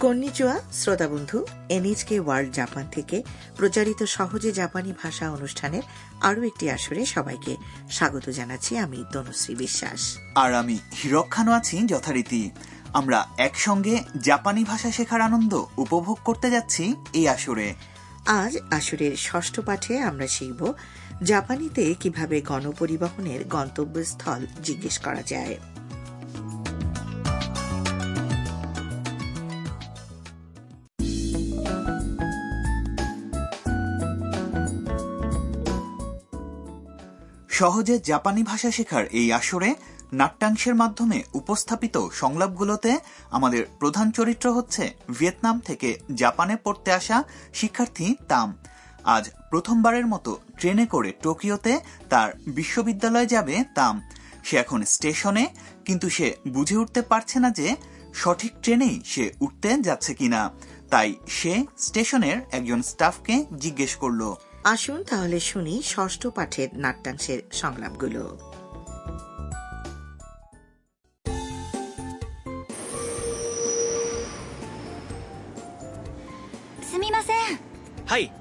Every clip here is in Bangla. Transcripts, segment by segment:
কন্নিচুয়া শ্রোতা বন্ধু এনএচকে ওয়ার্ল্ড জাপান থেকে প্রচারিত সহজে জাপানি ভাষা অনুষ্ঠানের আরও একটি আসরে সবাইকে স্বাগত জানাচ্ছি আমি তনুশ্রী বিশ্বাস। আর আমি হিরক খানও আছি যথারীতি। আমরা একসঙ্গে জাপানি ভাষা শেখার আনন্দ উপভোগ করতে যাচ্ছি এই আসরে। আজ আসরের ষষ্ঠ পাঠে আমরা শিখব জাপানিতে কীভাবে গণপরিবহনের গন্তব্যস্থল জিজ্ঞেস করা যায়। সহজে জাপানি ভাষা শেখার এই আসরে নাট্যাংশের মাধ্যমে উপস্থাপিত সংলাপগুলোতে আমাদের প্রধান চরিত্র হচ্ছে ভিয়েতনাম থেকে জাপানে পড়তে আসা শিক্ষার্থী তাম। আজ প্রথমবারের মতো ট্রেনে করে টোকিওতে তার বিশ্ববিদ্যালয়ে যাবে তাম। সে এখন স্টেশনে, কিন্তু সে বুঝে উঠতে পারছে না যে সঠিক ট্রেনেই সে উঠতে যাচ্ছে কিনা। তাই সে স্টেশনের একজন স্টাফকে জিজ্ঞেস করল। আসুন তাহলে শুনি ষষ্ঠ পাঠের নাট্যাংশের সংলাপগুলো すみませんはい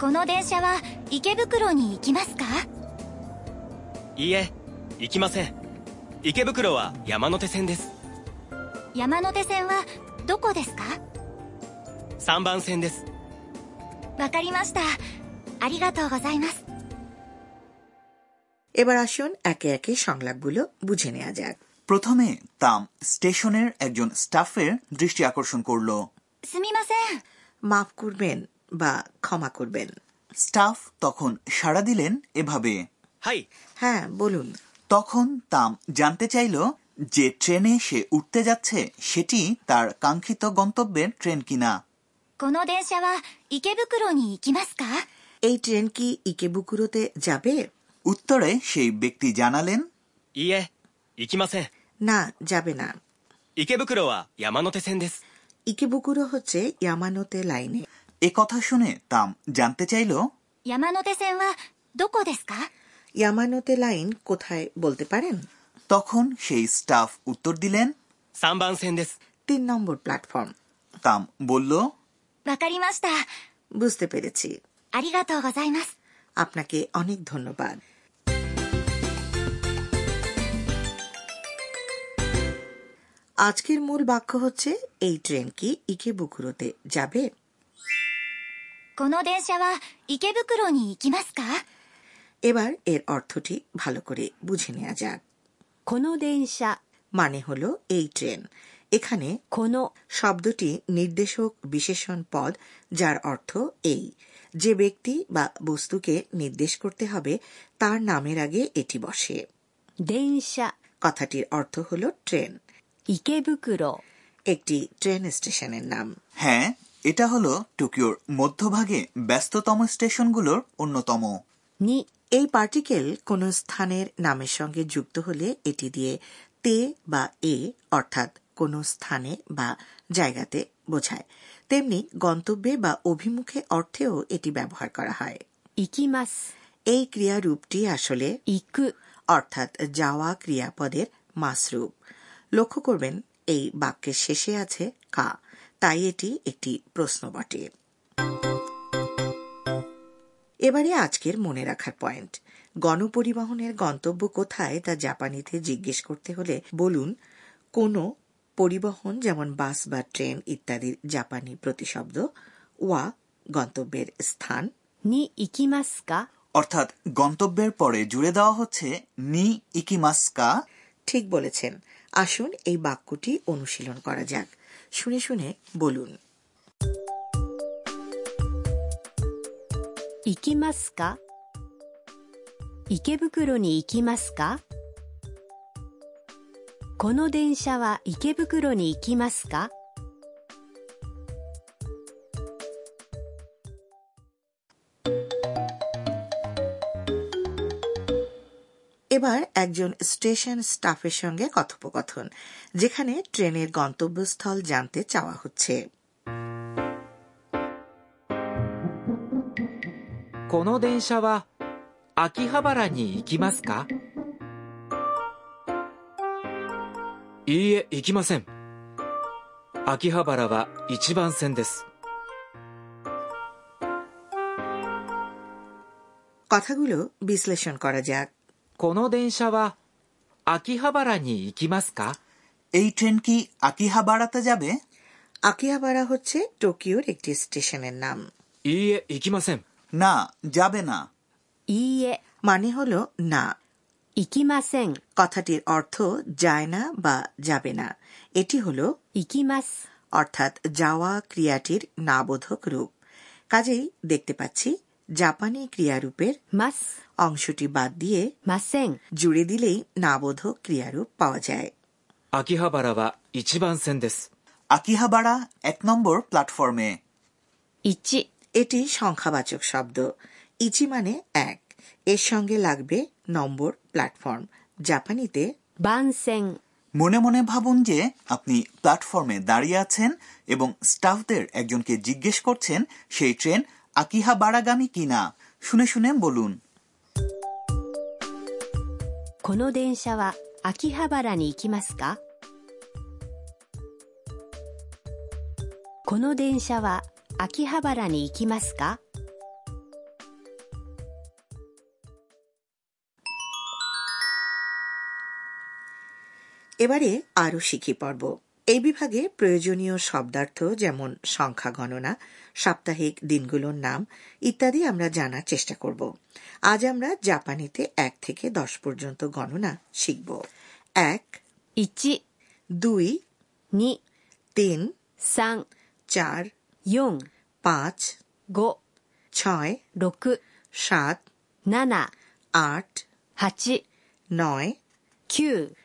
この電車は池袋に行きますかいいえ行きません池袋は山手線です山手線はどこですか3番線です わかりました ありがとうございます এবার আসুন একে একে সংলাপগুলো বুঝে নেওয়া যাক প্রথমে তাম স্টেশনের একজন স্টাফের দৃষ্টি আকর্ষণ করলো すみません মাফ করবেন বা ক্ষমা করবেন স্টাফ তখন সাড়া দিলেন এভাবে はい হ্যাঁ বলুন তখন তাম জানতে চাইল যে ট্রেনে সে উঠতে যাচ্ছে সেটি তার কাঙ্ক্ষিত গন্তব্যের ট্রেন কিনা この電車は池袋に行きますか এই ট্রেন কি ইকেবুকুরোতে যাবে উত্তরে সেই ব্যক্তি জানালেন いいえ行きません না যাবে না 池袋は山手線です ইকেবুকুরো হচ্ছে ইয়ামানোতে লাইনে এ কথা শুনে তাম জানতে চাইল 山手線はどこですか ইয়ামানোতে লাইন কোথায় বলতে পারেন তখন সেই স্টাফ উত্তর দিলেন 3番線です তিন নম্বর প্ল্যাটফর্ম তাম বলল わかりました বুঝতে পেরেছি আপনাকে অনেক ধন্যবাদ। আজকের মূল বাক্য হচ্ছে এই ট্রেন কি ইকেবুকুরোতে যাবে? এবার এর অর্থটি ভালো করে বুঝে নেওয়া যাক। কোনো দেনশা মানে হল এই ট্রেন। এখানে কোনো শব্দটি নির্দেশক বিশেষণ পদ যার অর্থ এই। যে ব্যক্তি বা বস্তুকে নির্দেশ করতে হবে তার নামের আগে এটি বসে। কথাটির অর্থ হল ট্রেন। ইকেবুকুরো। একটি ট্রেন স্টেশনের নাম। হ্যাঁ এটা হলো টোকিওর মধ্যভাগে ব্যস্ততম স্টেশনগুলোর অন্যতম। নি। এই পার্টিকেল কোন স্থানের নামের সঙ্গে যুক্ত হলে এটি দিয়ে তে বা এ অর্থাৎ কোন স্থানে বা জায়গাতে বোঝায়। তেমনি গন্তব্যে বা অভিমুখে অর্থেও এটি ব্যবহার করা হয়। ইকিমাস। এই ক্রিয়ারূপটি আসলে ইকু। অর্থাৎ যাওয়া ক্রিয়াপদের মাসরূপ। লক্ষ্য করবেন এই বাক্যের শেষে আছে কা। তাই এটি একটি প্রশ্ন বটে। এবারে আজকের মনে রাখার পয়েন্ট। গণপরিবহনের গন্তব্য কোথায় তা জাপানিতে জিজ্ঞেস করতে হলে বলুন কোনো পরিবহন যেমন বাস বা ট্রেন ইত্যাদির জাপানি প্রতিশব্দ ওয়া গন্তব্যের স্থান に行きますか অর্থাৎ গন্তব্যের পরে জুড়ে দেওয়া হচ্ছে নি ইকিমাস্কা ঠিক বলেছেন আসুন এই বাক্যটি অনুশীলন করা যাক শুনে শুনে বলুন 行きますか池袋に行きますか この電車は池袋に行きますか এবার একজন স্টেশন স্টাফের সঙ্গে কথোপকথন যেখানে ট্রেনের গন্তব্যস্থল জানতে চাওয়া হচ্ছে この電車は秋葉原に行きますか いいえ行きません 秋葉原は一番線です。 কথাগুলো বিশ্লেষণ করা যাক この電車は秋葉原に行きますか এই ট্রেন কি আকিহাবাড়াতে যাবে আকিহাবারা হচ্ছে টোকিওর একটি স্টেশনের নাম いいえ、行きません。 না যাবে না いいえ、 মানে হলো না ইকিমাসেন। কথাটির অর্থ যায় না বা যাবে না। এটি হল ইকিমাস। অর্থাৎ যাওয়া ক্রিয়াটির নাবোধক রূপ। কাজেই দেখতে পাচ্ছি জাপানি ক্রিয়ারূপের মাস। অংশটি বাদ দিয়ে মাসেং জুড়ে দিলেই নাবোধক ক্রিয়ারূপ পাওয়া যায়। আকিহাবারা বা ইচিবান সেন আকিহাবারা এক নম্বর প্ল্যাটফর্মে। ইচি। এটি সংখ্যাবাচক শব্দ। ইচি মানে এক। এর সঙ্গে লাগবে নম্বর প্ল্যাটফর্ম জাপানিতে 番線。 মনে মনে ভাবুন যে আপনি প্ল্যাটফর্মে দাঁড়িয়ে আছেন এবং স্টাফদের একজনকে জিজ্ঞেস করছেন সেই ট্রেন আকিহাবাড়াগামী কিনা শুনে শুনে বলুন この電車は秋葉原に行きますかこの電車は秋葉原に行きますか এবারে আরও শিখি পর্ব। এই বিভাগে প্রয়োজনীয় শব্দার্থ যেমন সংখ্যা গণনা সাপ্তাহিক দিনগুলোর নাম ইত্যাদি আমরা জানার চেষ্টা করব। আজ আমরা জাপানিতে এক থেকে দশ পর্যন্ত গণনা শিখব। এক 1、দুই নি তিন সাং চার 4、পাঁচ গো ছয় 6、সাত নানা আট 8、নয় 9、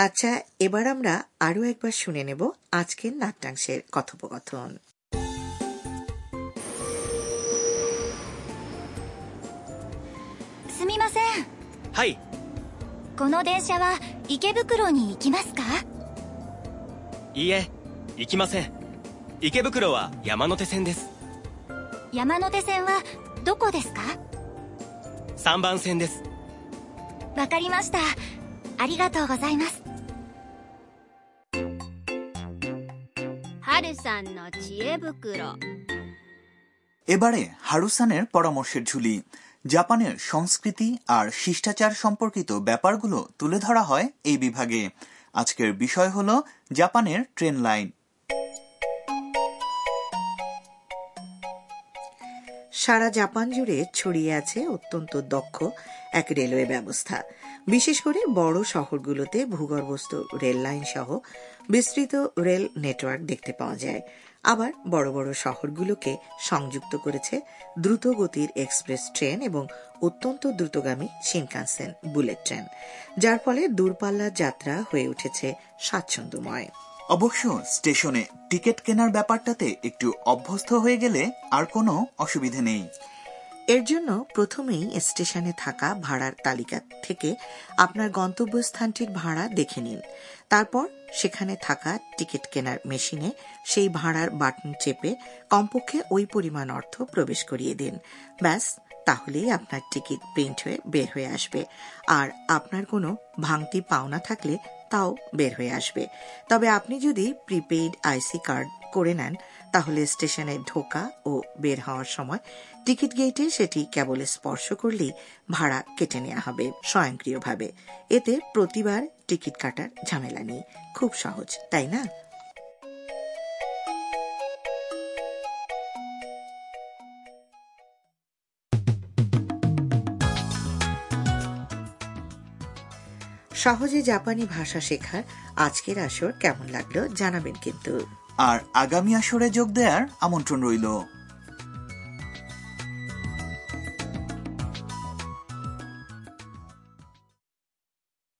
আচ্ছা এবার আমরা আরো একবার শুনে নেব আজকের নাট্যাংশের কথোপকথন すみませんはいこの電車は池袋に行きますかいいえ行きません池袋は山手線です山手線はどこですか3番線ですわかりましたありがとうございます এবারে হারুসানের পরামর্শের ঝুলি। জাপানের সংস্কৃতি আর শিষ্টাচার সম্পর্কিত ব্যাপারগুলো তুলে ধরা হয় এই বিভাগে। আজকের বিষয় হল জাপানের ট্রেন লাইন। সারা জাপান জুড়ে ছড়িয়ে আছে অত্যন্ত দক্ষ এক রেলওয়ে ব্যবস্থা। বিশেষ করে বড় শহরগুলোতে ভূগর্ভস্থ রেল লাইন সহ বিস্তৃত রেল নেটওয়ার্ক দেখতে পাওয়া যায়। আবার বড় বড় শহরগুলোকে সংযুক্ত করেছে দ্রুত গতির এক্সপ্রেস ট্রেন এবং অত্যন্ত দ্রুতগামী শিনকানসেন বুলেট ট্রেন, যার ফলে দূরপাল্লার যাত্রা হয়ে উঠেছে স্বাচ্ছন্দ্যময়। অবশ্য স্টেশনে টিকিট কেনার ব্যাপারটাতে একটু অভ্যস্ত হয়ে গেলে আর কোনো অসুবিধে নেই। এর জন্য প্রথমেই স্টেশনে থাকা ভাড়ার তালিকা থেকে আপনার গন্তব্যস্থানটির ভাড়া দেখে নিন। তারপর সেখানে থাকা টিকিট কেনার মেশিনে সেই ভাড়ার বাটন চেপে কমপক্ষে ওই পরিমাণ অর্থ প্রবেশ করিয়ে দিন। ব্যাস, তাহলেই আপনার টিকিট প্রিন্ট হয়ে বের হয়ে আসবে। আর আপনার কোনো ভাঙতি পাওনা থাকলে তাও বের হয়ে আসবে। তবে আপনি যদি প্রিপেইড আইসি কার্ড করে নেন, তাহলে স্টেশনে ঢোকা ও বের হওয়ার সময় টিকিট গেটে সেটি কেবল স্পর্শ করলেই ভাড়া কেটে নেওয়া হবে স্বয়ংক্রিয়ভাবে। এতে প্রতিবার টিকিট কাটার ঝামেলা নেই। খুব সহজ, তাই না? সহজে জাপানি ভাষা শেখার আজকের আসর কেমন লাগল জানাবেন কিন্তু। আর আগামী আসরে যোগ দেওয়ার আমন্ত্রণ রইল।